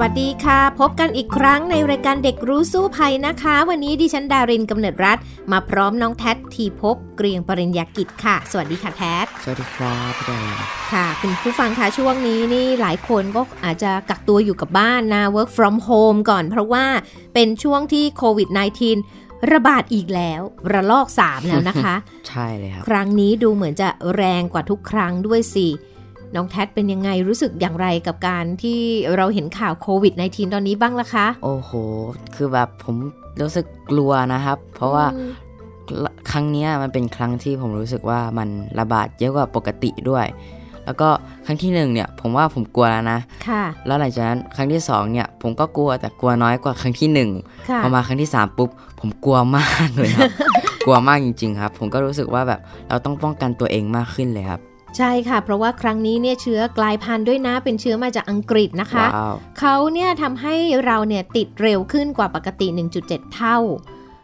วัสดีค่ะ พบกันอีกครั้งในรายการเด็กรู้สู้ภัยนะคะ วันนี้ดิฉันดารินกำเนิดรัฐ มาพร้อมน้องแท็ทีพบเกรียงปริญญากิจค่ะ สวัสดีค่ะแท็สวัสดีครับพี่ดาค่ะ คุณผู้ฟังคะช่วงนี้นี่หลายคนก็อาจจะกักตัวอยู่กับบ้านนะ work from home ก่อนเพราะว่าเป็นช่วงที่โควิด -19 ระบาดอีกแล้วระลอก 3 แล้วนะคะ ใช่เลยครับครั้งนี้ดูเหมือนจะแรงกว่าทุกครั้งด้วยสิ น้องแท็เป็นยังไงรู้สึกอย่างไรกับการที่เราเห็นข่าวโควิด -19 ตอนนี้บ้างล่ะคะ โอ้โห คือแบบผมรู้สึกกลัวนะครับ เพราะว่าครั้งนี้มันเป็นครั้งที่ผมรู้สึกว่ามันระบาดเยอะกว่าปกติด้วย แล้วก็ครั้งที่หนึ่งเนี่ย ผมว่าผมกลัวแล้วนะ ค่ะ แล้วหลังจากนั้นครั้งที่สองเนี่ย ผมก็กลัวแต่กลัวน้อยกว่าครั้งที่หนึ่งพอมาครั้งที่สามปุ๊บ ผมกลัวมากเลยครับ กลัวมากจริง ๆ ครับ ผมก็รู้สึกว่าแบบเราต้องป้องกันตัวเองมากขึ้นเลยครับ ใช่ค่ะ เพราะว่าครั้งนี้เนี่ยเชื้อกลายพันธุ์ด้วยนะเป็นเชื้อมาจากอังกฤษนะคะ wow. เขาเนี่ยทำให้เราเนี่ยติดเร็วขึ้นกว่าปกติ 1.7 เท่า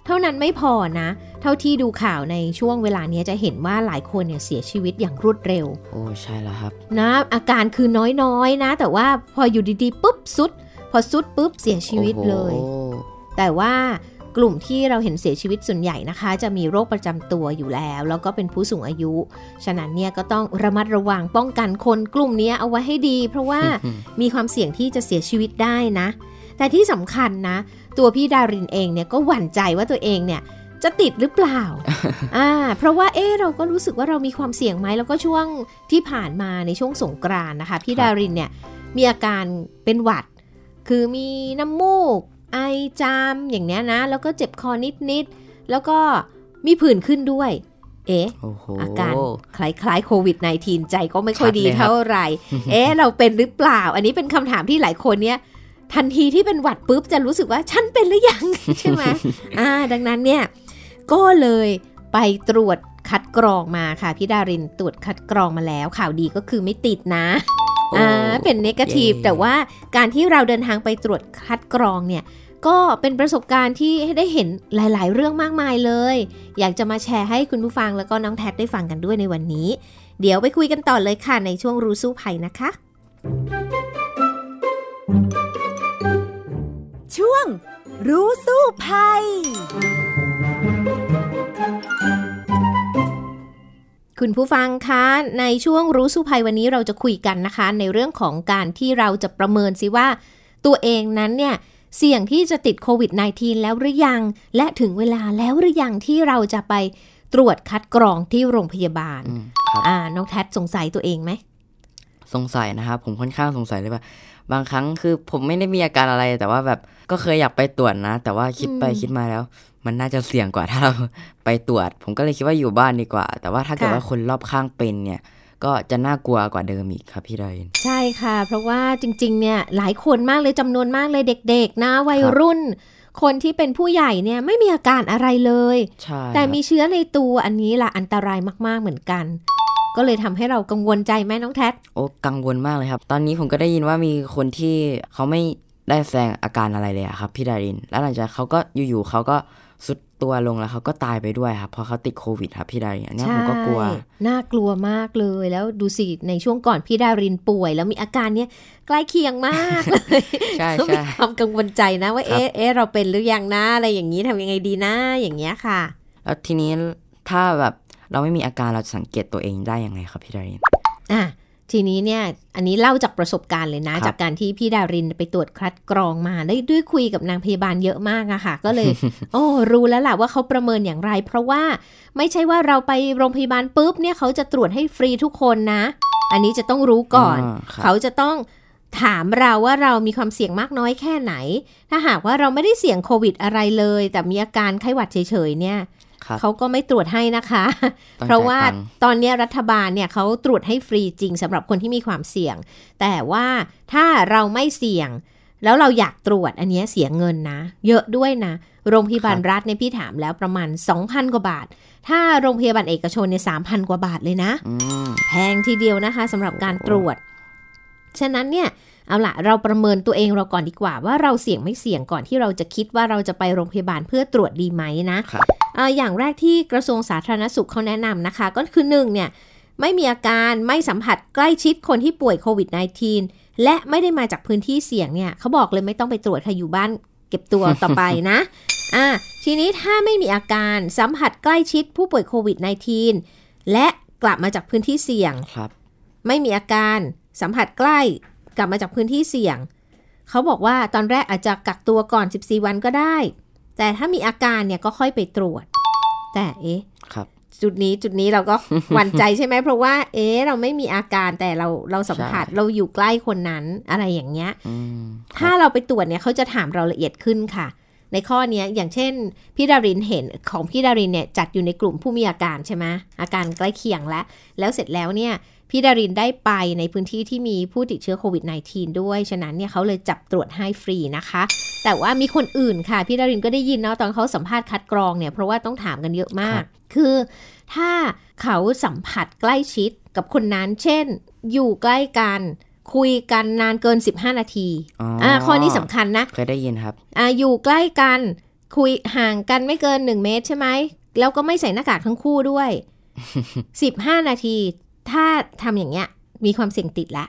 เท่านั้นไม่พอนะ เท่าที่ดูข่าวในช่วงเวลานี้จะเห็นว่าหลายคนเนี่ยเสียชีวิตอย่างรวดเร็ว โอ้ใช่แล้วครับ นะ อาการคือน้อยๆนะ แต่ว่าพออยู่ดีๆปุ๊บสุด พอสุดปุ๊บเสียชีวิตเลย แต่ว่า กลุ่มที่เราเห็นเสียชีวิตส่วนใหญ่นะคะ จะมีโรคประจำตัวอยู่แล้ว แล้วก็เป็นผู้สูงอายุ ฉะนั้นเนี่ยก็ต้องระมัดระวังป้องกันคนกลุ่มนี้เอาไว้ให้ดี เพราะว่ามีความเสี่ยงที่จะเสียชีวิตได้นะ แต่ที่สำคัญนะ ตัวพี่ดารินเองเนี่ยก็หวั่นใจว่าตัวเองเนี่ยจะติดหรือเปล่า อ่า เพราะว่าเออเราก็รู้สึกว่าเรามีความเสี่ยงไหม แล้วก็ช่วงที่ผ่านมาในช่วงสงกรานนะคะ พี่ดารินเนี่ยมีอาการเป็นหวัด คือมีน้ำมูก ไอจามอย่างเนี้ยนะ แล้วก็เจ็บคอนิดๆ แล้วก็มีผื่นขึ้นด้วย เอ๊ะ อาการคล้ายๆโควิด -19 ใจก็ไม่ค่อยดีเท่าไหร่ เอ๊ะ เราเป็นหรือเปล่า อันนี้เป็นคำถามที่หลายคนเนี้ยทันทีที่เป็นหวัดปุ๊บจะรู้สึกว่าฉันเป็นหรือยัง ใช่ไหมอ่า ดังนั้นเนี่ย ก็เลยไปตรวจคัดกรองมาค่ะพี่ดารินตรวจคัดกรองมาแล้ว ข่าวดีก็คือไม่ติดนะ อ่าเป็นเนกาทีฟแต่ว่าการที่เราเดินทางไปตรวจคัดกรองเนี่ยก็เป็นประสบการณ์ที่ได้เห็นหลาย ๆ เรื่องมากมายเลย อยากจะมาแชร์ให้คุณผู้ฟังแล้วก็น้องแท็ได้ฟังกันด้วยในวันนี้ เดี๋ยวไปคุยกันต่อเลยค่ะในช่วงรู้สู้ภัยนะคะ ช่วงรู้สู้ภัย คุณผู้ฟังคะในช่วงรู้สู้ภัยวันนี้เราจะคุยกันนะคะ ในเรื่องของการที่เราจะประเมินสิว่า ตัวเองนั้นเนี่ยเสี่ยงที่จะติดโควิด -19 แล้วหรือยัง และถึงเวลาแล้วหรือยังที่เราจะไปตรวจคัดกรองที่โรงพยาบาลอ่าน้องแท็สงสัยตัวเองไหมสงสัยนะครับผมค่อนข้างสงสัยเลยว่าบางครั้งคือผมไม่ได้มีอาการอะไร แต่ว่าแบบก็เคยอยากไปตรวจนะ แต่ว่าคิดไปคิดมาแล้ว มันน่าจะเสี่ยงกว่าถ้าเราไปตรวจ ผมก็เลยคิดว่าอยู่บ้านดีกว่า แต่ว่าถ้าเกิดว่าคนรอบข้างเป็นเนี่ยก็จะน่ากลัวกว่าเดิมอีกครับพี่ดอยใช่ค่ะ เพราะว่าจริงๆ เนี่ยหลายคนมากเลยจำนวนมากเลยเด็ก ๆ นะวัยรุ่น คนที่เป็นผู้ใหญ่เนี่ยไม่มีอาการอะไรเลย แต่มีเชื้อในตัวอันนี้ล่ะอันตรายมากๆเหมือนกัน ก็เลยทำให้เรากังวลใจไหมน้องแท็โอ้กังวลมากเลยครับ ตอนนี้ผมก็ได้ยินว่ามีคนที่เขาไม่ได้แสดงอาการอะไรเลยครับพี่ดาริน แล้วหลังจากเขาก็อยู่ๆเขาก็สุด ตัวลงแล้วเขาก็ตายไปด้วยครับเพราะเขาติดโควิดครับพี่ดารินอันนี้ผมก็กลัว น่ากลัวมากเลยแล้วดูสิในช่วงก่อนพี่ดารินป่วย แล้วมีอาการเนี้ยใกล้เคียงมากเลยใช่ใช่ความกังวลใจนะว่าเอ๊ะเอ๊ะเราเป็นหรือยังนะอะไรอย่างนี้ทำยังไงดีนะอย่างเงี้ยค่ะ แล้วทีนี้ถ้าแบบเราไม่มีอาการเราสังเกตตัวเองได้ยังไงครับพี่ดารินอะ ทีนี้เนี่ยอันนี้เล่าจากประสบการณ์เลยนะ จากการที่พี่ดารินไปตรวจคัดกรองมาได้ด้วยคุยกับนางพยาบาลเยอะมากอะค่ะ ก็เลย โอ้รู้แล้วแหละว่าเขาประเมินอย่างไร เพราะว่าไม่ใช่ว่าเราไปโรงพยาบาลปุ๊บเนี่ยเขาจะตรวจให้ฟรีทุกคนนะ อันนี้จะต้องรู้ก่อน เขาจะต้องถามเราว่าเรามีความเสี่ยงมากน้อยแค่ไหน ถ้าหากว่าเราไม่ได้เสี่ยงโควิดอะไรเลย แต่มีอาการไข้หวัดเฉยๆเนี่ย เขาก็ไม่ตรวจให้นะคะ เพราะว่าตอนนี้รัฐบาลเนี่ยเขาตรวจให้ฟรีจริงสำหรับคนที่มีความเสี่ยง แต่ว่าถ้าเราไม่เสี่ยง แล้วเราอยากตรวจอันเนี้ยเสียเงินนะ เยอะด้วยนะ โรงพยาบาลรัฐเนี่ยพี่ถามแล้วประมาณ 2,000 กว่าบาท ถ้าโรงพยาบาลเอกชนเนี่ย3,000กว่าบาทเลยนะอืมแพงทีเดียวนะคะสำหรับการตรวจ ฉะนั้นเนี่ย เอาละเราประเมินตัวเองเราก่อนดีกว่า ว่าเราเสี่ยงไม่เสี่ยงก่อนที่เราจะคิดว่าเราจะไปโรงพยาบาลเพื่อตรวจดีไหมนะครับเอ่ออย่างแรกที่กระทรวงสาธารณสุขเขาแนะนำนะคะ ก็คือหนึ่งเนี่ยไม่มีอาการไม่สัมผัสใกล้ชิดคนที่ป่วยโควิด -19 และไม่ได้มาจากพื้นที่เสี่ยงเนี่ยเขาบอกเลยไม่ต้องไปตรวจค่ะอยู่บ้านเก็บตัวต่อไปนะอ่าทีนี้ถ้าไม่มีอาการสัมผัสใกล้ชิดผู้ป่วยโควิด -19 และกลับมาจากพื้นที่เสี่ยงครับไม่มีอาการสัมผัสใกล้ กลับมาจากพื้นที่เสี่ยง เขาบอกว่าตอนแรกอาจจะกักตัวก่อน 14 วันก็ได้ แต่ถ้ามีอาการเนี่ยก็ค่อยไปตรวจ แต่เอ๊ะครับจุดนี้จุดนี้เราก็หวั่นใจใช่ไหมเพราะว่า เอ๊ะเราไม่มีอาการแต่เราเราสัมผัสใช่เราอยู่ใกล้คนนั้นอะไรอย่างเงี้ยอืมถ้าเราไปตรวจเนี่ยเขาจะถามเราละเอียดขึ้นค่ะ ในข้อเนี้ยอย่างเช่นพี่ดารินเห็นของพี่ดารินเนี่ยจัดอยู่ในกลุ่มผู้มีอาการใช่ไหมอาการใกล้เคียงแล้วแล้วเสร็จแล้วเนี่ย พี่ดารินได้ไปในพื้นที่ที่มีผู้ติดเชื้อโควิด -19 ด้วย ฉะนั้นเนี่ยเขาเลยจับตรวจให้ฟรีนะคะ แต่ว่ามีคนอื่นค่ะ พี่ดารินก็ได้ยินเนาะตอนเขาสัมภาษณ์คัดกรองเนี่ยเพราะว่าต้องถามกันเยอะมาก คือถ้าเขาสัมผัสใกล้ชิดกับคนนั้น เช่น อยู่ใกล้กันคุยกันนานเกิน 15 นาทีอ๋อออ่าข้อนี้สำคัญนะ เคยได้ยินครับอ่าอยู่ใกล้กันคุยห่างกันไม่เกิน 1 เมตรใช่ไหม แล้วก็ไม่ใส่หน้ากากทั้งคู่ด้วย 15 นาที ถ้าทำอย่างเงี้ยมีความเสี่ยงติดละ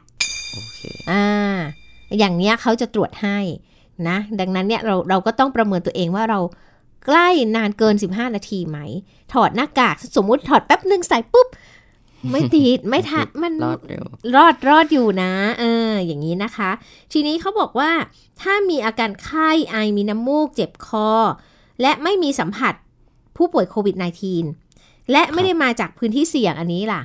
โอเคอ่าอย่างเนี้ยเขาจะตรวจให้นะ ดังนั้นเนี่ยเราเราก็ต้องประเมินตัวเองว่าเราใกล้นานเกิน 15 นาทีไหม ถอดหน้ากากสมมุติถอดแป๊บหนึ่งใส่ปุ๊บ ไม่ติด ไม่ทันมันรอดเร็วรอดรอดอยู่นะ เออ อย่างนี้นะคะ ทีนี้เขาบอกว่า ถ้ามีอาการไข้ไอมีน้ำมูก เจ็บคอ และไม่มีสัมผัสผู้ป่วยโควิด -19 และไม่ได้มาจากพื้นที่เสี่ยงอันนี้ล่ะ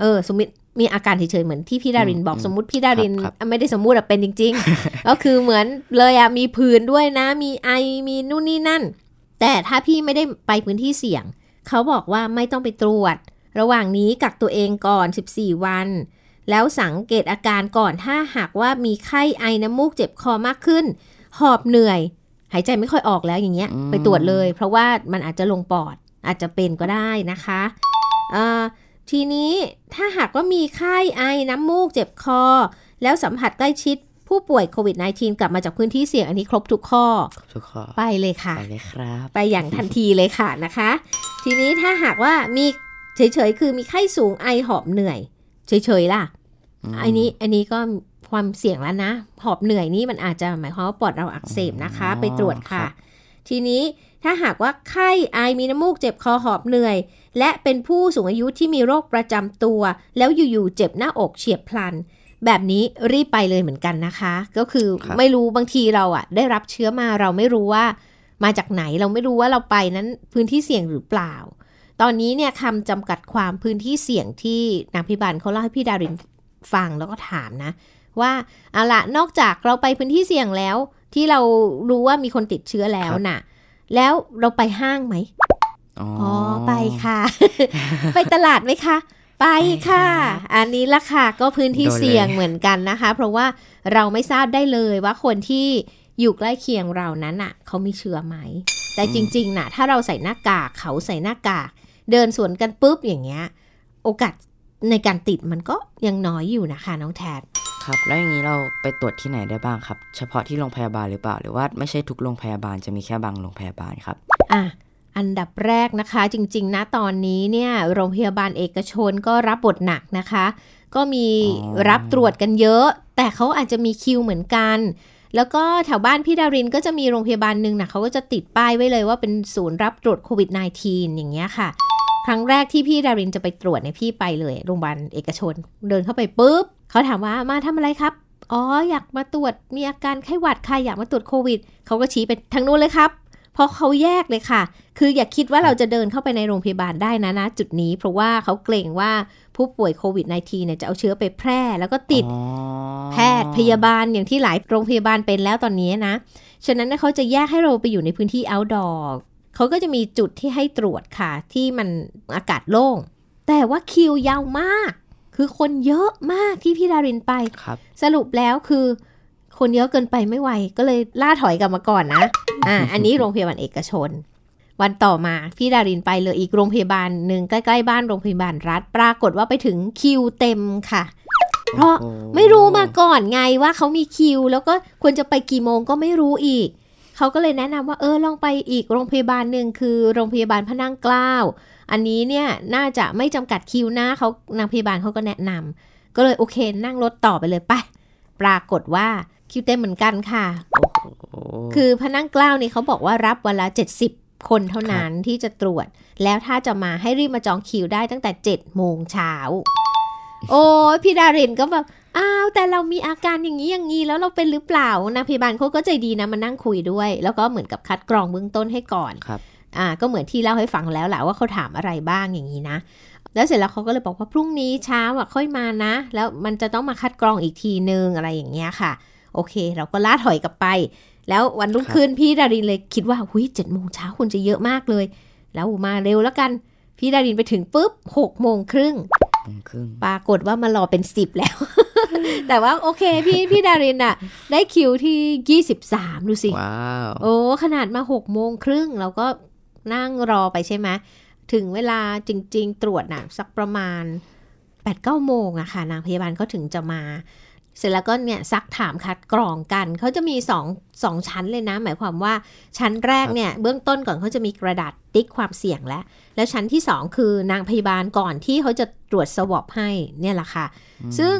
เออ สมมติมีอาการเฉยๆเหมือนที่พี่ดารินบอกอืมสมมติพี่ดารินครับครับอะไม่ได้สมมุติอะเป็นจริง ๆ ก็คือเหมือนเลยอะมีผื่นด้วยนะ มีไอมีนู่นนี่นั่น แต่ถ้าพี่ไม่ได้ไปพื้นที่เสี่ยง เขาบอกว่าไม่ต้องไปตรวจ ระหว่างนี้กักตัวเองก่อน 14 วัน แล้วสังเกตอาการก่อนถ้าหากว่ามีไข้ไอน้ำมูกเจ็บคอมากขึ้น หอบเหนื่อย หายใจไม่ค่อยออกแล้วอย่างเงี้ยอืมไปตรวจเลย เพราะว่ามันอาจจะลงปอดอาจจะเป็นก็ได้นะคะเอ่อ ทีนี้ถ้าหากว่ามีไข้ไอน้ำมูกเจ็บคอ แล้วสัมผัสใกล้ชิดผู้ป่วยโควิด -19 กลับมาจากพื้นที่เสี่ยงอันนี้ครบทุกข้อทุกข้อ ไปเลยค่ะ ไปเลยครับ ไปอย่างทันทีเลยค่ะนะคะ ทีนี้ถ้าหากว่ามีเฉยๆ คือมีไข้สูงไอหอบเหนื่อย เฉยๆล่ะอืมอันนี้อันนี้ก็ความเสี่ยงแล้วนะ หอบเหนื่อยนี่มันอาจจะหมายความว่าปอดเราอักเสบนะคะอ๋อไปตรวจค่ะครับทีนี้ ถ้าหากว่าไข้ไอมีน้ำมูกเจ็บคอหอบเหนื่อย และเป็นผู้สูงอายุที่มีโรคประจำตัว แล้วอยู่ๆเจ็บหน้าอกเฉียบพลัน แบบนี้รีบไปเลยเหมือนกันนะคะ ก็คือครับไม่รู้บางทีเราอะได้รับเชื้อมาเราไม่รู้ว่า มาจากไหนเราไม่รู้ว่าเราไปนั้นพื้นที่เสี่ยงหรือเปล่า ตอนนี้เนี่ยคำจำกัดความพื้นที่เสี่ยงที่นางพิบันเขาเล่าให้พี่ดารินฟังแล้วก็ถามนะว่าเอาละนอกจากเราไปพื้นที่เสี่ยงแล้ว ที่เรารู้ว่ามีคนติดเชื้อแล้วน่ะ แล้วเราไปห้างไหมอ๋ออ๋ออไปค่ะ ไปตลาดไหมคะ ไปค่ะ อันนี้ละค่ะก็พื้นที่เสี่ยงเหมือนกันนะคะ เพราะว่าเราไม่ทราบได้เลยว่าคนที่อยู่ใกล้เคียงเรานั้นน่ะเขามีเชื้อไหม แต่จริงๆน่ะถ้าเราใส่หน้ากากเขาใส่หน้ากาก เดินสวนกันปุ๊บอย่างเงี้ย โอกาสในการติดมันก็ยังน้อยอยู่นะคะน้องแทน ครับ แล้วอย่างนี้เราไปตรวจที่ไหนได้บ้างครับ เฉพาะที่โรงพยาบาลหรือเปล่า หรือว่าไม่ใช่ทุกโรงพยาบาลจะมีแค่บางโรงพยาบาลครับ อะอันดับแรกนะคะ จริง ๆ นะตอนนี้เนี่ยโรงพยาบาลเอกชนก็รับบทหนักนะคะ ก็มีอ๋อรับตรวจกันเยอะ แต่เขาอาจจะมีคิวเหมือนกัน แล้วก็แถวบ้านพี่ดารินก็จะมีโรงพยาบาลหนึ่งนะเขาก็จะติดป้ายไว้เลยว่าเป็นศูนย์รับตรวจโควิด -19 อย่างเงี้ยค่ะ ครั้งแรกที่พี่ดารินจะไปตรวจเนี่ยพี่ไปเลยโรงพยาบาลเอกชน เดินเข้าไปปุ๊บ เขาถามว่ามาทำอะไรครับ อ๋ออยากมาตรวจมีอาการไข้หวัดค่ะอยากมาตรวจโควิด เขาก็ชี้ไปทางนู้นเลยครับ เพราะเขาแยกเลยค่ะ คืออย่าคิดว่าเราจะเดินเข้าไปในโรงพยาบาลได้นะนะจุดนี้ เพราะว่าเขาเกรงว่าผู้ป่วยโควิด -19 เนี่ยจะเอาเชื้อไปแพร่แล้วก็ติดอ๋อแพทย์พยาบาลอย่างที่หลายโรงพยาบาลเป็นแล้วตอนนี้นะ ฉะนั้นเขาจะแยกให้เราไปอยู่ในพื้นที่ outdoor เขาก็จะมีจุดที่ให้ตรวจค่ะ ที่มันอากาศโล่ง แต่ว่าคิวยาวมาก คือคนเยอะมากที่พี่ดารินไปครับสรุปแล้วคือ คนเยอะเกินไปไม่ไหว ก็เลยล่าถอยกลับมาก่อนนะอ่าอันนี้โรงพยาบาลเอกชน วันต่อมาพี่ดารินไปเลยอีกโรงพยาบาลหนึ่งใกล้ๆบ้านโรงพยาบาลรัฐ ปรากฏว่าไปถึงคิวเต็มค่ะ เพราะโอ้ไม่รู้มาก่อนไงว่าเขามีคิว แล้วก็ควรจะไปกี่โมงก็ไม่รู้อีกเขาก็เลยแนะนำว่าเออลองไปอีกโรงพยาบาลหนึ่งคือโรงพยาบาลพระนั่งเกล้า อันนี้เนี่ยน่าจะไม่จำกัดคิวนะเขานางพยาบาลเขาก็แนะนำก็เลยโอเค นั่งรถต่อไปเลยไป ปรากฏว่าคิวเต็มเหมือนกันค่ะโอ้คือพระนั่งเกล้านี่เขาบอกว่ารับวันละ 70 คนเท่านั้นที่จะตรวจ แล้วถ้าจะมาให้รีบมาจองคิวได้ตั้งแต่7โมงเช้า โอ้ยพี่ดารินก็แบบอ้าวแต่เรามีอาการอย่างนี้อย่างนี้แล้วเราเป็นหรือเปล่านางพยาบาลเขาก็ใจดีนะมานั่งคุยด้วย แล้วก็เหมือนกับคัดกรองเบื้องต้นให้ก่อนครับ อ่าก็เหมือนที่เล่าให้ฟังแล้วแหละว่าเขาถามอะไรบ้างอย่างนี้นะ แล้วเสร็จแล้วเขาก็เลยบอกว่าพรุ่งนี้เช้าอะค่อยมานะ แล้วมันจะต้องมาคัดกรองอีกทีนึงอะไรอย่างเงี้ยค่ะ โอเค เราก็ล่าถอยกลับไป แล้ววันรุ่งขึ้นพี่ดารินเลยคิดว่าหุยเจ็ดโมงเช้าคุณจะเยอะมากเลย แล้วมาเร็วแล้วกัน พี่ดารินไปถึงปุ๊บหกโมงครึ่งโมงครึ่งปรากฏว่ามารอเป็นสิบแล้ว แต่ว่าโอเคพี่พี่ดารินอะได้คิวที่ยี่สิบสามดูสิ ว้าว โอ้ขนาดมาหกโมงครึ่งเราก็ นั่งรอไปใช่ไหมถึงเวลาจริง ๆ ตรวจน่ะสักประมาณ8ปดเก้าโมงอะค่ะนางพยาบาลเขาถึงจะมา เสร็จแล้วก็เนี่ยซักถามคัดกรองกัน เขาจะมีสองสองชั้นเลยนะ หมายความว่าชั้นแรกเนี่ยเบื้องต้นก่อนเขาจะมีกระดาษติ๊กความเสี่ยงแล้ว แล้วชั้นที่สองคือนางพยาบาลก่อนที่เขาจะตรวจสวอปให้เนี่ยแหละค่ะ ซึ่ง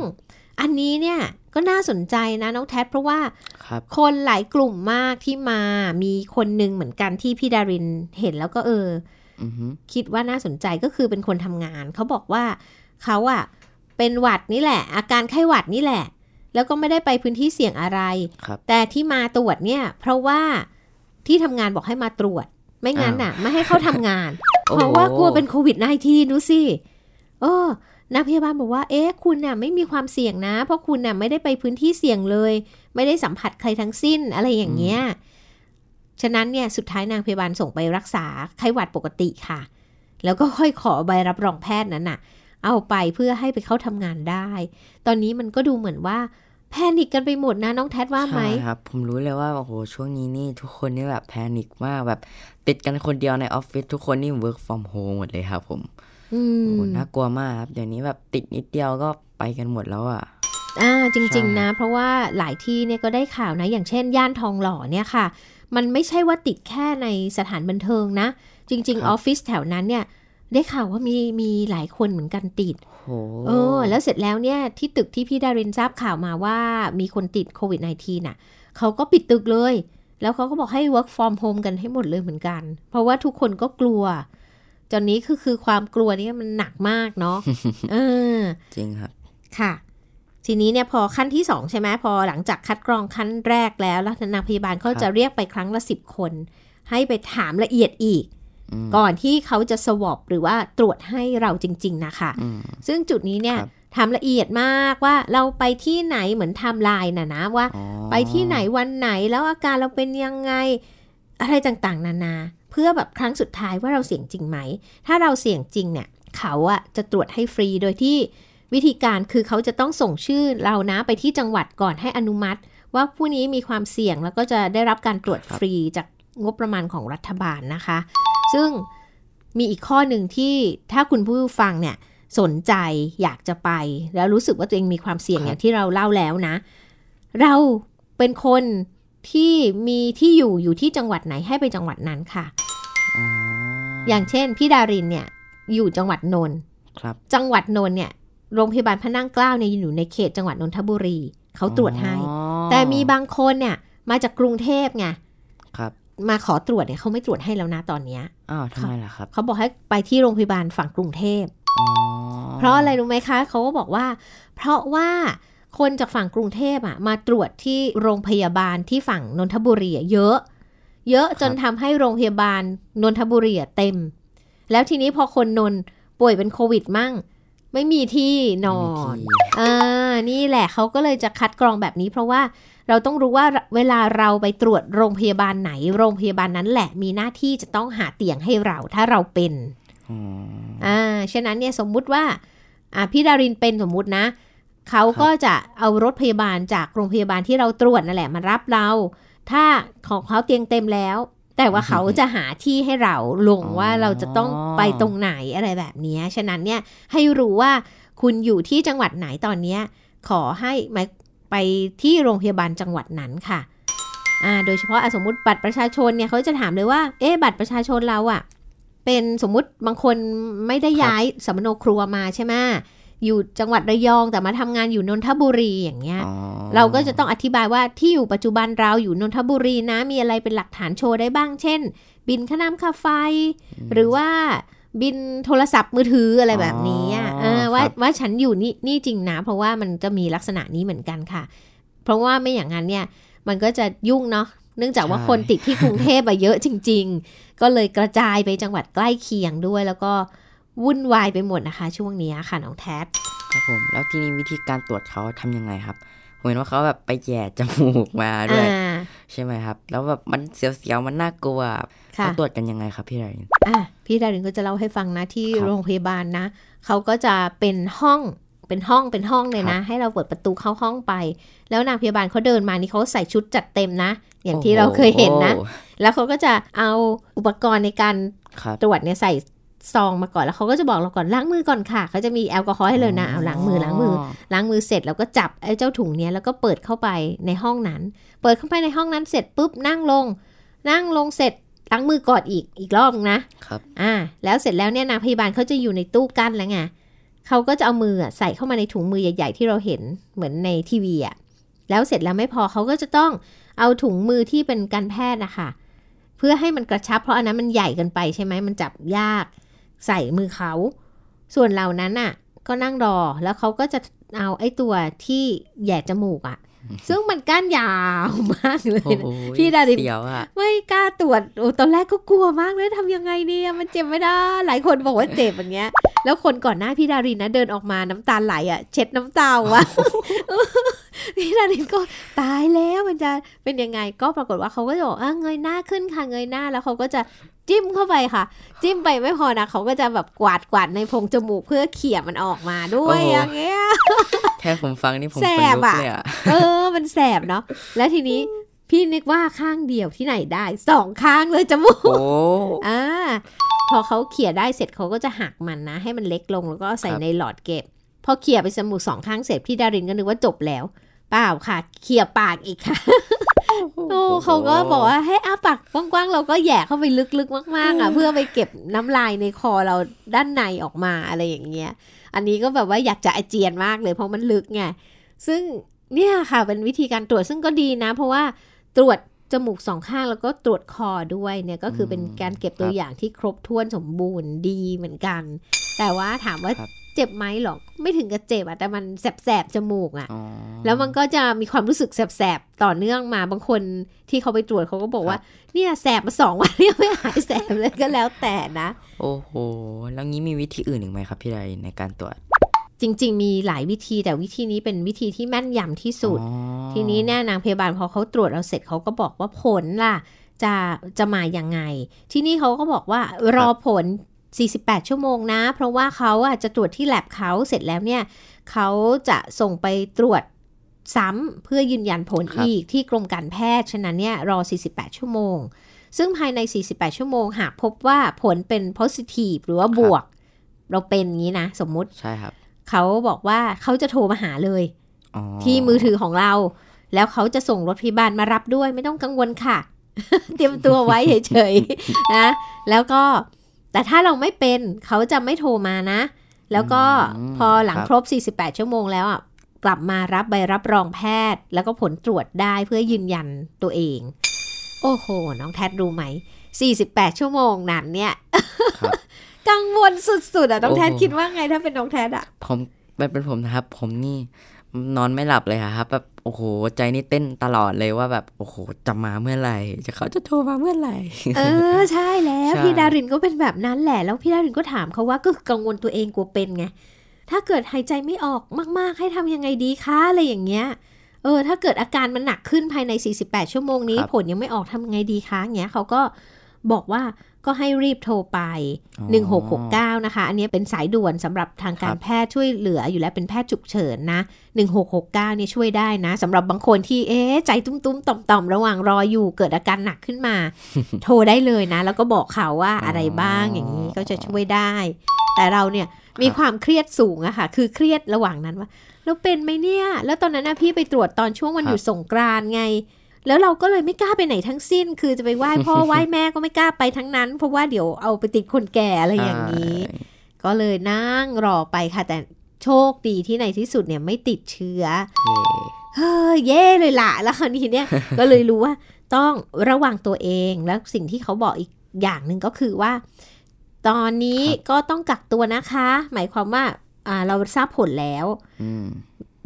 อันนี้เนี่ย ก็น่าสนใจนะน้องแท็เพราะว่าครับคนหลายกลุ่มมากที่มามีคนหนึ่งเหมือนกันที่พี่ดารินเห็นแล้วก็เอออือฮึคิดว่าน่าสนใจก็คือเป็นคนทำงาน เขาบอกว่าเขาอะเป็นหวัดนี่แหละ อาการไข้หวัดนี่แหละ แล้วก็ไม่ได้ไปพื้นที่เสี่ยงอะไรครับแต่ที่มาตรวจเนี่ย เพราะว่าที่ทำงานบอกให้มาตรวจ ไม่งั้นน่ะ ไม่ให้เข้าทำงานโอ้เพโหราะว่ากลัวเป็นโควิด -19 ดูสิเออ นักพยาบาลบอกว่า เอ๊ะ คุณน่ะไม่มีความเสี่ยงนะ เพราะคุณน่ะไม่ได้ไปพื้นที่เสี่ยงเลย ไม่ได้สัมผัสใครทั้งสิ้นอะไรอย่างเงี้ย ฉะนั้นเนี่ยสุดท้ายนางพยาบาลส่งไปรักษาไข้หวัดปกติค่ะ แล้วก็ค่อยขอใบรับรองแพทย์นั้นน่ะ เอาไปเพื่อให้ไปเข้าทำงานได้ ตอนนี้มันก็ดูเหมือนว่าแพนิกกันไปหมดนะน้องแท็ว่าไหมใช่ครับ ผมรู้เลยว่าโอ้โหช่วงนี้นี่ทุกคนนี่แบบแพนิคมากแบบติดกันคนเดียวในออฟฟิศทุกคนนี่ work from home หมดเลยครับผม โอ้มโหน่ากลัวมากครับเดี๋ยวนี้แบบติดนิดเดียวก็ไปกันหมดแล้วอะอ่าจริงใช่ๆนะ เพราะว่าหลายที่เนี่ยก็ได้ข่าวนะ อย่างเช่น ย่านทองหล่อเนี่ยค่ะ มันไม่ใช่ว่าติดแค่ในสถานบันเทิงนะ จริง ๆ ออฟฟิศแถวนั้นเนี่ย ได้ข่าวว่ามีมีหลายคนเหมือนกันติดโอ้โหเออแล้วเสร็จแล้วเนี่ยที่ตึกที่พี่ดารินทราบข่าวมาว่ามีคนติดโควิด -19 น่ะเขาก็ปิดตึกเลย แล้วเขาก็บอกให้ work from home กันให้หมดเลยเหมือนกัน เพราะว่าทุกคนก็กลัว จอนนี้คือคือความกลัวนี่มันหนักมากเนาะเออจริงครับ ค่ะ ทีนี้เนี่ยพอขั้นที่สองใช่ไหมพอหลังจากคัดกรองขั้นแรกแล้วแล้วนางพยาบาลเขาครับจะเรียกไปครั้งละสิบคน ให้ไปถามละเอียดอีกอืมก่อนที่เขาจะ swab หรือว่าตรวจให้เราจริง ๆ นะคะอืมซึ่งจุดนี้เนี่ยครับทำละเอียดมากว่าเราไปที่ไหนเหมือนไทม์ไลน์น่ะนะว่าอ๋อไปที่ไหนวันไหนแล้วอาการเราเป็นยังไง อะไรต่างๆ นานาเพื่อแบบครั้งสุดท้ายว่าเราเสี่ยงจริงไหม ถ้าเราเสี่ยงจริงเนี่ยเขาอะจะตรวจให้ฟรีโดยที่วิธีการคือเขาจะต้องส่งชื่อเรานะไปที่จังหวัดก่อนให้อนุมัติ ว่าผู้นี้มีความเสี่ยงแล้วก็จะได้รับการตรวจฟรีจากงบประมาณของรัฐบาลนะคะ ซึ่งมีอีกข้อหนึ่งที่ถ้าคุณผู้ฟังเนี่ยสนใจอยากจะไป แล้วรู้สึกว่าตัวเองมีความเสี่ยงครับอย่างที่เราเล่าแล้วนะ เราเป็นคนที่มีที่อยู่อยู่ที่จังหวัดไหนให้ไปจังหวัดนั้นค่ะ อ๋ออย่างเช่น พี่ดารินเนี่ย อยู่จังหวัดนนท์ครับจังหวัดนนท์เนี่ยโรงพยาบาลพระนั่งเกล้าเนี่ยอยู่ในเขตจังหวัดนนทบุรีเขาตรวจให้อ๋อแต่มีบางคนเนี่ย มาจากกรุงเทพไงครับ มาขอตรวจเนี่ยเขาไม่ตรวจให้แล้วนะตอนเนี้ยอ้าวทำไมล่ะครับ เขาบอกให้ไปที่โรงพยาบาลฝั่งกรุงเทพอ๋อเพราะอะไรรู้ไหมคะเขาก็บอกว่า เพราะว่าคนจากฝั่งกรุงเทพอะมาตรวจที่โรงพยาบาลที่ฝั่งนนทบุรีอะเยอะ เยอะจนทำให้โรงพยาบาลนนทบุรีอะเต็ม แล้วทีนี้พอคนนนท์ป่วยเป็นโควิดมั่ง ไม่มีที่นอนไม่มีที่อ่านี่แหละเขาก็เลยจะคัดกรองแบบนี้ เพราะว่าเราต้องรู้ว่าเวลาเราไปตรวจโรงพยาบาลไหน โรงพยาบาลนั้นแหละมีหน้าที่จะต้องหาเตียงให้เราถ้าเราเป็นอ๋ออ่าฉะนั้นเนี่ยสมมุติว่าอ่าพี่ดารินเป็นสมมุตินะเขาก็จะเอารถพยาบาลจากโรงพยาบาลที่เราตรวจนั่นแหละมารับเรา ถ้าของเขาเตียงเต็มแล้ว แต่ว่าเขาจะหาที่ให้เราลงว่าเราจะต้องไปตรงไหนอะไรแบบนี้ฉะนั้นเนี่ยให้รู้ว่าคุณอยู่ที่จังหวัดไหนตอนเนี้ยขอให้มาไปที่โรงพยาบาลจังหวัดนั้นค่ะอ่าโดยเฉพาะอะสมมติบัตรประชาชนเนี่ยเขาจะถามเลยว่า เอ๊ะบัตรประชาชนเราอะเป็นสมมุติบางคนไม่ได้ย้ายสมโนครัวมาใช่ไหม อยู่จังหวัดระยองแต่มาทำงานอยู่นนทบุรีอย่างเงี้ยอ๋อเราก็จะต้องอธิบายว่าที่อยู่ปัจจุบันเราอยู่นนทบุรีนะมีอะไรเป็นหลักฐานโชว์ได้บ้าง เช่น บินค่าน้ำค่าไฟ หรือว่าบินโทรศัพท์มือถืออะไรแบบนี้อะอ๋อเออว่าครับว่าฉันอยู่นี่นี่จริงนะ เพราะว่ามันจะมีลักษณะนี้เหมือนกันค่ะ เพราะว่าไม่อย่างนั้นเนี่ยมันก็จะยุ่งเนาะเนื่องจากว่าคนติดที่กรุงเทพอะเยอะจริง ๆ ก็เลยกระจายไปจังหวัดใกล้เคียงด้วยแล้วก็ วุ่นวายไปหมดนะคะ ช่วงเนี้ยค่ะน้องแท็บครับผม แล้วทีนี้วิธีการตรวจเขาทำยังไงครับผมเห็นว่าเขาแบบไปแหย่จมูกมาด้วยอ่าใช่ไหมครับ แล้วแบบมันเสียวๆมันน่ากลัวค่ะเขาตรวจกันยังไงครับพี่ไรนอะพี่ดารินก็จะเล่าให้ฟังนะที่ครับโรงพยาบาลนะเขาก็จะเป็นห้องเป็นห้องเป็นห้องเลยนะครับให้เราเปิดประตูเข้าห้องไป แล้วนางพยาบาลเขาเดินมานี่เขาใส่ชุดจัดเต็มนะ อย่างที่เราเคยเห็นนะโอ้แล้วเขาก็จะเอาอุปกรณ์ในการครับตรวจเนี่ยใส่ ซองมาก่อนแล้วเขาก็จะบอกเราก่อนล้างมือก่อนค่ะเขาจะมีแอลกอฮอล์ให้เลยนะเอาล้างมือล้างมือล้างมือเสร็จแล้วก็จับไอ้เจ้าถุงเนี้ยแล้วก็เปิดเข้าไปในห้องนั้น เปิดเข้าไปในห้องนั้นเสร็จปุ๊บนั่งลง นั่งลงเสร็จล้างมือก่อนอีกอีกรอบนึงนะครับอ่าแล้วเสร็จแล้วเนี่ยนางพยาบาลเขาจะอยู่ในตู้กั้นแล้วไงเขาก็จะเอามืออะใส่เข้ามาในถุงมือใหญ่ๆที่เราเห็นเหมือนในทีวีอะแล้วเสร็จแล้วไม่พอเขาก็จะต้องเอาถุงมือที่เป็นการแพทย์นะคะเพื่อให้มันกระชับเพราะอันนั้นมันใหญ่เกินไปใช่ไหมมันจับยาก ใส่มือเขา ส่วนเหล่านั้นอะ ก็นั่งรอแล้วเขาก็จะเอาไอ้ตัวที่แหย่จมูกอะ ซึ่งมันก้านยาวมากเลยโอ้นะโหพี่ดารินเสียวอะไม่กล้าตรวจโอ้ตอนแรกก็กลัวมากเลยทำยังไงเนี่ยมันเจ็บไม่ได้ หลายคนบอกว่าเจ็บอย่างเงี้ย แล้วคนก่อนหน้าพี่ดารินนะเดินออกมาน้ำตาไหลอะ เช็ดน้ำตาวะพี่ดารินก็ตายแล้วมันจะเป็นยังไงก็ปรากฏว่าเขาก็จะบอกอะเงยหน้าขึ้นค่ะเงยหน้าแล้วเขาก็จะ จิ้มเข้าไปค่ะ จิ้มไปไม่พอนะเขาก็จะแบบกวาดกวาดในโพรงจมูกเพื่อเขี่ยมันออกมาด้วยโอ้โหอย่างเงี้ยแค่ผมฟังนี่ผมแสขนบลุกอะเลยอะเออ มันแสบเนาะแล้วทีนี้พี่นึกว่าข้างเดียวที่ไหนได้สองข้างเลยจมูกโอ้อ่าพอเขาเขี่ยได้เสร็จเขาก็จะหักมันนะ ให้มันเล็กลงแล้วก็ใส่ครับในหลอดเก็บ พอเขี่ยไปจมูกสองข้างเสร็จพี่ดารินก็นึกว่าจบแล้ว เปล่าค่ะ เขี่ยปากอีกค่ะ โอ้เขาก็บอกว่าให้อ้าปากกว้างๆเราก็แหย่เข้าไปลึกๆมากๆอะเพื่อไปเก็บน้ำลายในคอเราด้านในออกมาอะไรอย่างเงี้ย อันนี้ก็แบบว่าอยากจะอาเจียนมากเลยเพราะมันลึกไง ซึ่งเนี่ยค่ะเป็นวิธีการตรวจซึ่งก็ดีนะ เพราะว่าตรวจจมูกสองข้างแล้วก็ตรวจคอด้วยเนี่ยก็คือเป็นการเก็บตัวอย่างที่ครบถ้วนสมบูรณ์ดีเหมือนกัน แต่ว่าถามว่าครับ เจ็บไหมหรอกไม่ถึงกับเจ็บอะแต่มันแสบๆจมูกอะอ๋อแล้วมันก็จะมีความรู้สึกแสบๆต่อเนื่องมาบางคนที่เขาไปตรวจเขาก็บอกว่า เนี่ยแสบมาสองวันเนี่ยไม่หายแสบเลยก็แล้วแต่นะ โอ้โหแล้วงี้มีวิธีอื่นอีกไหมครับพี่ไรนในการตรวจ จริง ๆ มีหลายวิธีแต่วิธีนี้เป็นวิธีที่แม่นยำที่สุดอ๋อทีนี้เนี่ยนางพยาบาลพอเขาตรวจเราเสร็จเขาก็บอกว่าผลล่ะจะจะมาอย่างไง ที่นี่เขาก็บอกว่ารอผล 48 ชั่วโมงนะ เพราะว่าเขาอะจะตรวจที่แลบเขาเสร็จแล้วเนี่ยเขาจะส่งไปตรวจซ้ำเพื่อยืนยันผลครับอีกที่กรมการแพทย์ ฉะนั้นเนี่ยรอ 48 ชั่วโมง ซึ่งภายใน 48 ชั่วโมง หากพบว่าผลเป็น positive หรือว่าบวก เราเป็นอย่างนี้นะ สมมุติใช่ครับ เขาบอกว่าเขาจะโทรมาหาเลยอ๋อที่มือถือของเรา แล้วเขาจะส่งรถพยาบาลมารับด้วยไม่ต้องกังวลค่ะ เตรียมตัวไว้เฉยๆนะ แล้วก็ แต่ถ้าเราไม่เป็นเขาจะไม่โทรมานะ แล้วก็มพอหลังครับครบ 48 ชั่วโมงแล้วอะกลับมารับใบรับรองแพทย์ แล้วก็ผลตรวจได้เพื่อยืนยันตัวเอง โอ้โห น้องแทดรู้ไหม 48 ชั่วโมงนั้นเนี่ยครับกังวลสุดๆอะน้องแทดโอ้โหคิดว่าไงถ้าเป็นน้องแทดอะผมเป็นเป็นผมนะครับ ผมนี่ นอนไม่หลับเลยอะครับแบบโอ้โหใจนี่เต้นตลอดเลยว่าแบบโอ้โหจะมาเมื่อไหร่จะเขาจะโทรมาเมื่อไหร่เออใช่แล้วใช่พี่ดารินก็เป็นแบบนั้นแหละ แล้วพี่ดารินก็ถามเขาว่าก็คือกังวลตัวเองกลัวเป็นไงถ้าเกิดหายใจไม่ออกมาก ๆ ให้ทำยังไงดีคะอะไรอย่างเงี้ยเออถ้าเกิดอาการมันหนักขึ้นภายใน 48 ชั่วโมงนี้ ผลยังไม่ออกทำยังไงดีคะเงี้ยเขาก็ บอกว่าก็ให้รีบโทรไปอ๋อ1669 นะคะ อันนี้เป็นสายด่วนสำหรับทางการครับแพทย์ช่วยเหลืออยู่แล้วเป็นแพทย์ฉุกเฉินนะ 1669เนี่ยช่วยได้นะสำหรับบางคนที่เอ๊ะใจตุ้มๆ ต่อมๆ ระหว่างรออยู่เกิดอาการหนักขึ้นมา โทรได้เลยนะ แล้วก็บอกเขาว่าอะไรบ้างอย่างนี้ก็จะช่วยได้ แต่เราเนี่ยมีความเครียดสูงอะค่ะ คือเครียดระหว่างนั้นว่าแล้วเป็นไหมเนี่ย แล้วตอนนั้นนะพี่ไปตรวจตอนช่วงวันหยุดสงกรานต์ไง แล้วเราก็เลยไม่กล้าไปไหนทั้งสิ้น คือจะไปไหว้พ่อไหว้แม่ก็ไม่กล้าไปทั้งนั้น เพราะว่าเดี๋ยวเอาไปติดคนแก่อะไรอย่างนี้ ก็เลยนั่งรอไปค่ะ แต่โชคดีที่ในที่สุดเนี่ยไม่ติดเชื้อเย่เฮ้ยเย่เลยล่ะ แล้วคราวนี้เนี่ยก็เลยรู้ว่าต้องระวังตัวเองแล้วสิ่งที่เขาบอกอีกอย่างหนึ่งก็คือว่า ตอนนี้ก็ต้องกักตัวนะคะ หมายความว่าอ่าเราทราบผลแล้วอืม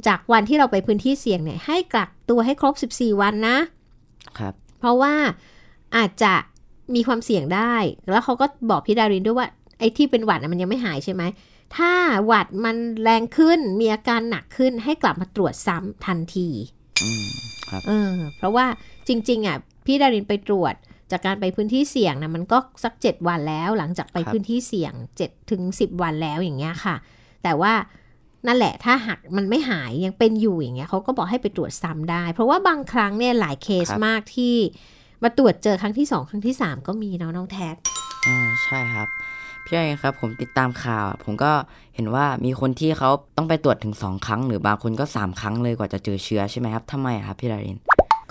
จากวันที่เราไปพื้นที่เสี่ยงเนี่ย ให้กักตัวให้ครบ 14 วันนะครับ เพราะว่าอาจจะมีความเสี่ยงได้ แล้วเขาก็บอกพี่ดารินด้วยว่าไอ้ที่เป็นหวัดน่ะมันยังไม่หายใช่ไหมถ้าหวัดมันแรงขึ้นมีอาการหนักขึ้นให้กลับมาตรวจซ้ำทันทีอืมครับเออเพราะว่าจริง ๆอะพี่ดารินไปตรวจจากการไปพื้นที่เสี่ยงนะมันก็สัก 7 วันแล้ว หลังจากไปครับพื้นที่เสี่ยง7ถึง10 วันแล้วอย่างเงี้ยค่ะ แต่ว่า นั่นแหละถ้าหากมันไม่หายยังเป็นอยู่อย่างเงี้ยเขาก็บอกให้ไปตรวจซ้ำได้ เพราะว่าบางครั้งเนี่ยหลายเคสครับมากที่มาตรวจเจอครั้งที่สองครั้งที่สามก็มีเนาะน้องแท็ดอ่าใช่ครับพี่ไอครับผมติดตามข่าวอะผมก็เห็นว่ามีคนที่เขาต้องไปตรวจถึงสองครั้ง หรือบางคนก็สามครั้งเลยกว่าจะเจอเชื้อใช่ไหมครับทำไมอะครับพี่ดาริน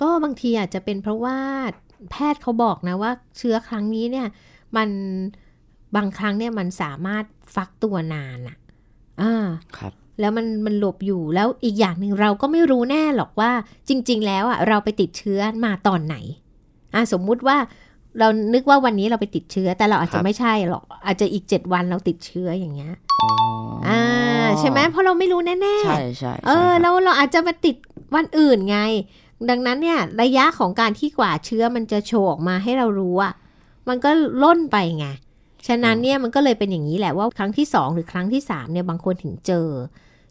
ก็บางทีอาจจะเป็นเพราะว่าแพทย์เขาบอกนะว่าเชื้อครั้งนี้เนี่ยมันบางครั้งเนี่ยมันสามารถฟักตัวนานอะอ่าครับ แล้วมันมันหลบอยู่แล้วอีกอย่างหนึ่งเราก็ไม่รู้แน่หรอกว่าจริง ๆ แล้วอะเราไปติดเชื้อมาตอนไหนอะสมมุติว่าเรานึกว่าวันนี้เราไปติดเชื้อ แต่เราอาจครัจะบไม่ใช่หรอก อาจจะอีกเจ็ดวันเราติดเชื้ออย่างเงี้ยอ๋อออ่าใช่ไหมเพราะเราไม่รู้แน่ใช่ใช่ๆเอใช่อครับเราเราอาจจะมาติดวันอื่นไง ดังนั้นเนี่ยระยะของการที่กว่าเชื้อมันจะโชว์ออกมาให้เรารู้อะมันก็ล่นไปไงฉะนั้นเนี่ยมันก็เลยเป็นอย่างนี้แหละว่าครั้งที่สองหรือครั้งที่สามเนี่ยบางคนถึงเจอ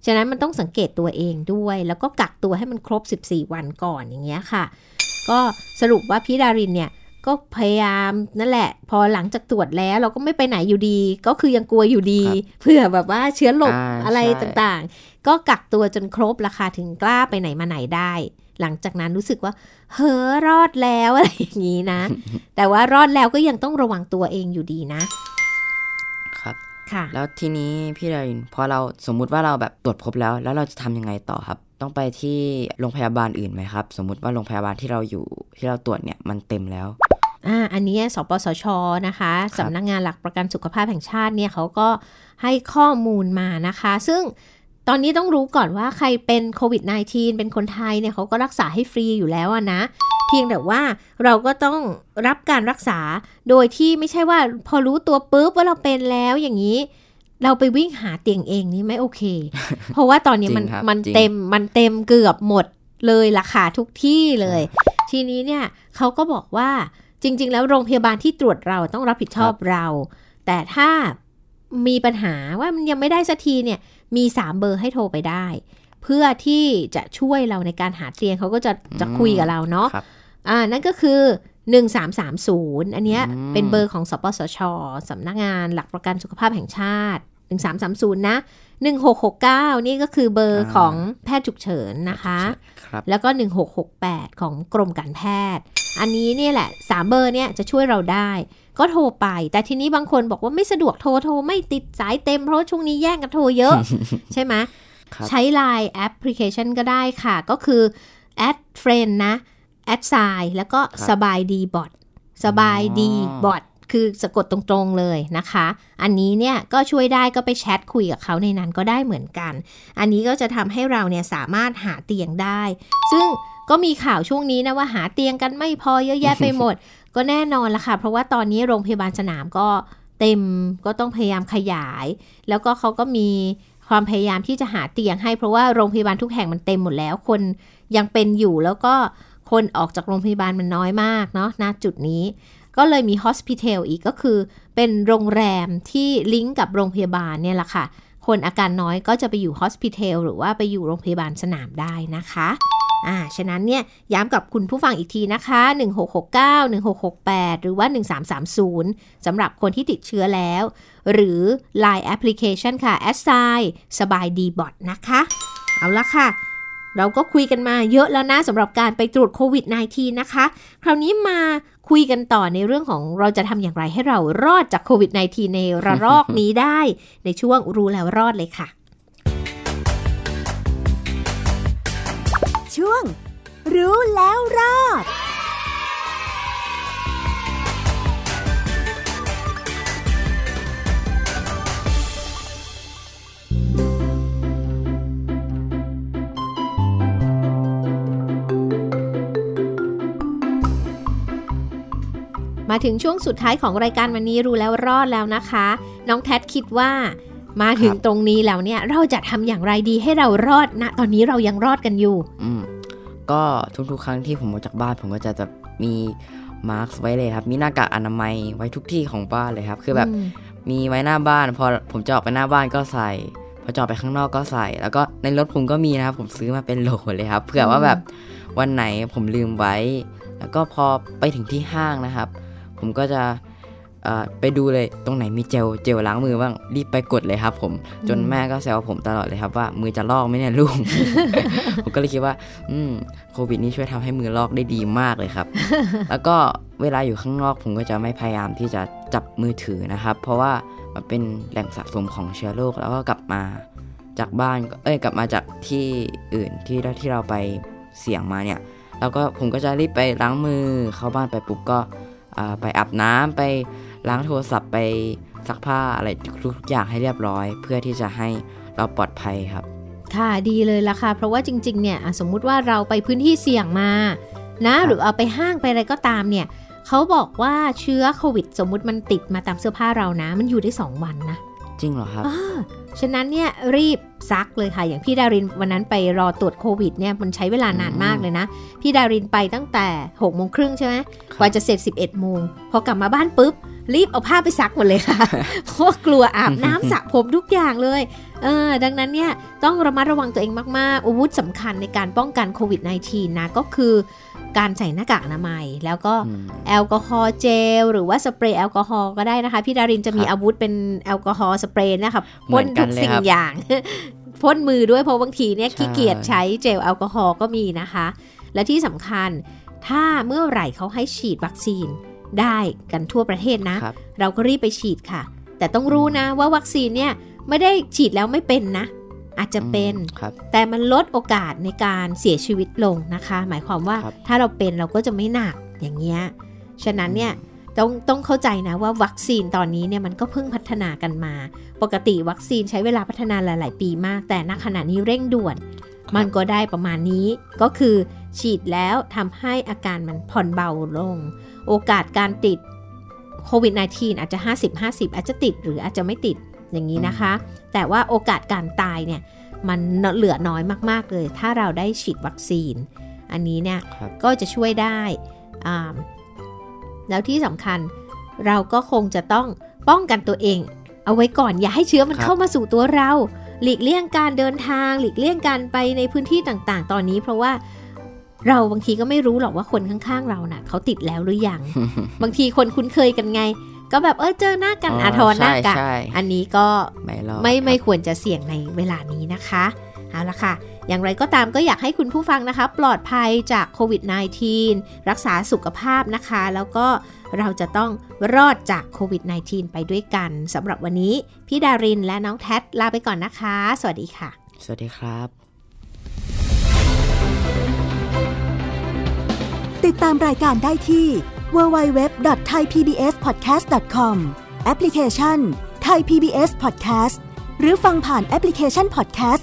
ฉะนั้นมันต้องสังเกตตัวเองด้วย แล้วก็กักตัวให้มันครบ 14 วันก่อนอย่างเงี้ยค่ะ ก็สรุปว่าพี่ดารินเนี่ยก็พยายามนั่นแหละ พอหลังจากตรวจแล้วเราก็ไม่ไปไหนอยู่ดี ก็คือยังกลัวอยู่ดีครับเผื่อแบบว่าเชื้อหลบอ่าอะไรใช่ต่างๆ ก็กักตัวจนครบราคาถึงกล้าไปไหนมาไหนได้ หลังจากนั้นรู้สึกว่า เฮ้อรอดแล้วอะไรอย่างนี้นะ แต่ว่ารอดแล้วก็ยังต้องระวังตัวเองอยู่ดีนะ ครับค่ะ แล้วทีนี้พี่ดารินพอเราสมมุติว่าเราแบบตรวจพบแล้ว แล้วเราจะทำยังไงต่อครับ ต้องไปที่โรงพยาบาลอื่นไหมครับ สมมุติว่าโรงพยาบาลที่เราอยู่ที่เราตรวจเนี่ยมันเต็มแล้วอ่าอันนี้สปสชนะคะครับสำนักงานหลักประกันสุขภาพแห่งชาติเนี่ยเขาก็ให้ข้อมูลมานะคะ ซึ่ง ตอนนี้ต้องรู้ก่อนว่าใครเป็นโควิด -19 เป็นคนไทยเนี่ยเขาก็รักษาให้ฟรีอยู่แล้วอะนะ เพียงแต่ว่าเราก็ต้องรับการรักษาโดยที่ไม่ใช่ว่าพอรู้ตัวปุ๊บว่าเราเป็นแล้วอย่างนี้ เราไปวิ่งหาเตียงเองนี่ไม่โอเค เพราะว่าตอนนี้มันจริงครับมันจริงเต็มมันเต็มเกือบหมดเลยราคาทุกที่เลย ทีนี้เนี่ยเขาก็บอกว่าจริง ๆ แล้วโรงพยาบาลที่ตรวจเราต้องรับผิดชอบเรา แต่ถ้า มีปัญหาว่ามันยังไม่ได้สักทีเนี่ยมีสามเบอร์ให้โทรไปได้ เพื่อที่จะช่วยเราในการหาเตียงเขาก็จะจะคุยกับเราเนาะครับอ่านั่นก็คือ 1330 อันเนี้ยอืมเป็นเบอร์ของสปสชสำนักงานหลักประกันสุขภาพแห่งชาติ 1330 นะ 1669 นี่ก็คือเบอร์ของแพทย์ฉุกเฉินนะคะครับแล้วก็ 1668 ของกรมการแพทย์ อันนี้เนี่ยแหละ 3 เบอร์เนี่ยจะช่วยเราได้ ก็โทรไป แต่ทีนี้บางคนบอกว่าไม่สะดวกโทรโทรไม่ติดสายเต็มเพราะว่าช่วงนี้แย่งกันโทรเยอะ ใช่ไหมครับใช้ Line แอปพลิเคชันก็ได้ค่ะ ก็คือ add friend นะ add sign แล้วก็ครับสบายดีบอทสบายดีอ๋อบอทคือสะกดตรงๆเลยนะคะ อันนี้เนี่ยก็ช่วยได้ก็ไปแชทคุยกับเขาในนั้นก็ได้เหมือนกัน อันนี้ก็จะทำให้เราเนี่ยสามารถหาเตียงได้ ซึ่งก็มีข่าวช่วงนี้นะว่าหาเตียงกันไม่พอเยอะแยะไปหมด ก็แน่นอนละค่ะ เพราะว่าตอนนี้โรงพยาบาลสนามก็เต็มก็ต้องพยายามขยาย แล้วก็เขาก็มีความพยายามที่จะหาเตียงให้เพราะว่าโรงพยาบาลทุกแห่งมันเต็มหมดแล้ว คนยังเป็นอยู่แล้วก็คนออกจากโรงพยาบาลมันน้อยมากเนาะณจุดนี้ ก็เลยมี hospital อีกก็คือ เป็นโรงแรมที่ลิงก์กับโรงพยาบาลเนี่ยแหละค่ะ คนอาการน้อยก็จะไปอยู่ hospital หรือว่าไปอยู่โรงพยาบาลสนามได้นะคะ อ่า ฉะนั้นเนี่ยย้ำกับคุณผู้ฟังอีกทีนะคะ 1669 1668 หรือว่า 1330 สำหรับคนที่ติดเชื้อแล้ว หรือ Line Application ค่ะ a s s i สบายดีบอทนะคะ เอาละค่ะ เราก็คุยกันมาเยอะแล้วนะสำหรับการไปตรวจโควิด -19 นะคะ คราวนี้มาคุยกันต่อในเรื่องของเราจะทำอย่างไรให้เรารอดจากโควิด -19 ในระลอกนี้ได้ ในช่วงรู้แล้วรอดเลยค่ะ ช่วง รู้แล้วรอดมาถึงช่วงสุดท้ายของรายการวันนี้รู้แล้วรอดแล้วนะคะ น้องแท็ดคิดว่า มาถึงตรงนี้แล้วเนี่ยเราจะทำอย่างไรดีให้เรารอดนะ ตอนนี้เรายังรอดกันอยู่ อืมก็ทุกๆครั้งที่ผมออกจากบ้านผมก็จะจะมีมาร์กไว้เลยครับ มีหน้ากากอนามัยไว้ทุกที่ของบ้านเลยครับ คือแบบอืมมีไว้หน้าบ้าน พอผมจะออกไปหน้าบ้านก็ใส่พอจะออกไปข้างนอกก็ใส่ แล้วก็ในรถผมก็มีนะครับ ผมซื้อมาเป็นโหลเลยครับเผื่อว่าแบบวันไหนผมลืมไว้ แล้วก็พอไปถึงที่ห้างนะครับ ผมก็จะเอ่อ ไปดูเลยตรงไหนมีเจลเจลล้างมือบ้างรีบไปกดเลยครับ ผมจนแม่ก็แซวผมตลอดเลยครับ ว่ามือจะลอกไหมเนี่ยลูก ผมก็เลยคิดว่า อืมโควิดนี้ช่วยทำให้มือลอกได้ดีมากเลยครับ แล้วก็เวลาอยู่ข้างนอกผมก็จะไม่พยายามที่จะจับมือถือนะครับ เพราะว่ามันเป็นแหล่งสะสมของเชื้อโรคแล้วก็กลับมาจากบ้านเอ้ยกลับมาจากที่อื่นที่ที่เราไปเสี่ยงมาเนี่ยแล้วก็ผมก็จะรีบไปล้างมือเข้าบ้านไปปุ๊บก็อ่าไปอาบน้ำไป ล้างโทรศัพท์ไปซักผ้าอะไรทุกๆอย่างให้เรียบร้อย เพื่อที่จะให้เราปลอดภัยครับ ค่ะดีเลยล่ะค่ะ เพราะว่าจริง ๆ เนี่ยอะสมมุติว่าเราไปพื้นที่เสี่ยงมานะครับหรือเอาไปห้างไปอะไรก็ตามเนี่ยเขาบอกว่าเชื้อโควิด สมมุติมันติดมาตามเสื้อผ้าเรานะ มันอยู่ได้ 2 วันนะ จริงเหรอครับอ่าฉะนั้นเนี่ยรีบซักเลยค่ะ อย่างพี่ดารินวันนั้นไปรอตรวจโควิดเนี่ยมันใช้เวลานานมากเลยนะ พี่ดารินไปตั้งแต่6กโมงครึ่งใช่ไหมกว่าจะเสร็จ 11โมงพอกลับมาบ้านปุ๊บ รีบเอาผ้าไปซักหมดเลยค่ะ เพราะว่ากลัวอาบน้ำสระผมทุกอย่างเลยเออดังนั้นเนี่ยต้องระมัดระวังตัวเองมาก ๆ อาวุธสำคัญในการป้องกันโควิด -19 นะก็คือการใส่หน้ากากอนามัย แล้วก็อืมแอลกอฮอล์เจล หรือว่าสเปรย์แอลกอฮอล์ก็ได้นะคะ พี่ดารินจะมีครับอาวุธเป็นแอลกอฮอล์สเปรย์นะคะเหมือนกันเลยครับพ่นทุกสิ่งอย่างพ่นมือด้วยเพราะบางทีเนี่ยใช่ขี้เกียจใช้เจลแอลกอฮอล์ก็มีนะคะ และที่สำคัญถ้าเมื่อไหร่เขาให้ฉีดวัคซีนได้กันทั่วประเทศนะครับเราก็รีบไปฉีดค่ะ แต่ต้องรู้นะว่าวัคซีนเนี่ยไม่ได้ฉีดแล้วไม่เป็นนะ อาจจะเป็นครับแต่มันลดโอกาสในการเสียชีวิตลงนะคะ หมายความว่าครับถ้าเราเป็นเราก็จะไม่หนักอย่างเงี้ยฉะนั้นเนี่ย ต้องต้องเข้าใจนะว่าวัคซีนตอนนี้เนี่ยมันก็เพิ่งพัฒนากันมา ปกติวัคซีนใช้เวลาพัฒนาหลาย ๆ ปีมาก แต่ณขณะนี้เร่งด่วน มันก็ได้ประมาณนี้ ก็คือฉีดแล้วทำให้อาการมันผ่อนเบาลง โอกาสการติดโควิด -19 อาจจะ 50-50 อาจจะติดหรืออาจจะไม่ติดอย่างนี้นะคะ แต่ว่าโอกาสการตายเนี่ยมันเหลือน้อยมากๆเลย ถ้าเราได้ฉีดวัคซีน อันนี้เนี่ยครับก็จะช่วยได้อ่า แล้วที่สำคัญเราก็คงจะต้องป้องกันตัวเอง เอาไว้ก่อนอย่าให้เชื้อมันครับเข้ามาสู่ตัวเรา หลีกเลี่ยงการเดินทาง หลีกเลี่ยงการไปในพื้นที่ต่างๆ ตอนนี้ เพราะว่าเราบางทีก็ไม่รู้หรอกว่าคนข้างๆ เราน่ะเขาติดแล้วหรือยัง บางทีคนคุ้นเคยกันไง ก็แบบเออเจอหน้ากันอาทรหน้ากันใช่อันนี้ก็ไม่รอดไม่ไม่ครับควรจะเสี่ยงในเวลานี้นะคะเอาละค่ะ อย่างไรก็ตามก็อยากให้คุณผู้ฟังนะคะ ปลอดภัยจากโควิด -19 รักษาสุขภาพนะคะ แล้วก็เราจะต้องรอดจากโควิด -19 ไปด้วยกันสำหรับวันนี้ พี่ดารินและน้องแท็ดลาไปก่อนนะคะ สวัสดีค่ะ สวัสดีครับ ติดตามรายการได้ที่ www.thaipbspodcast.com แอปพลิเคชัน Thai PBS Podcast หรือฟังผ่านแอปพลิเคชัน Podcast